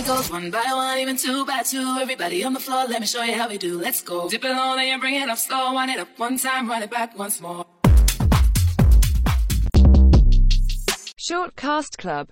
It goes one by one, even two by two. Everybody on the floor, let me show you how we do. Let's go. Dip it low, then you bring it up slow. Wind it up one time, run it back once more. Short Cast Club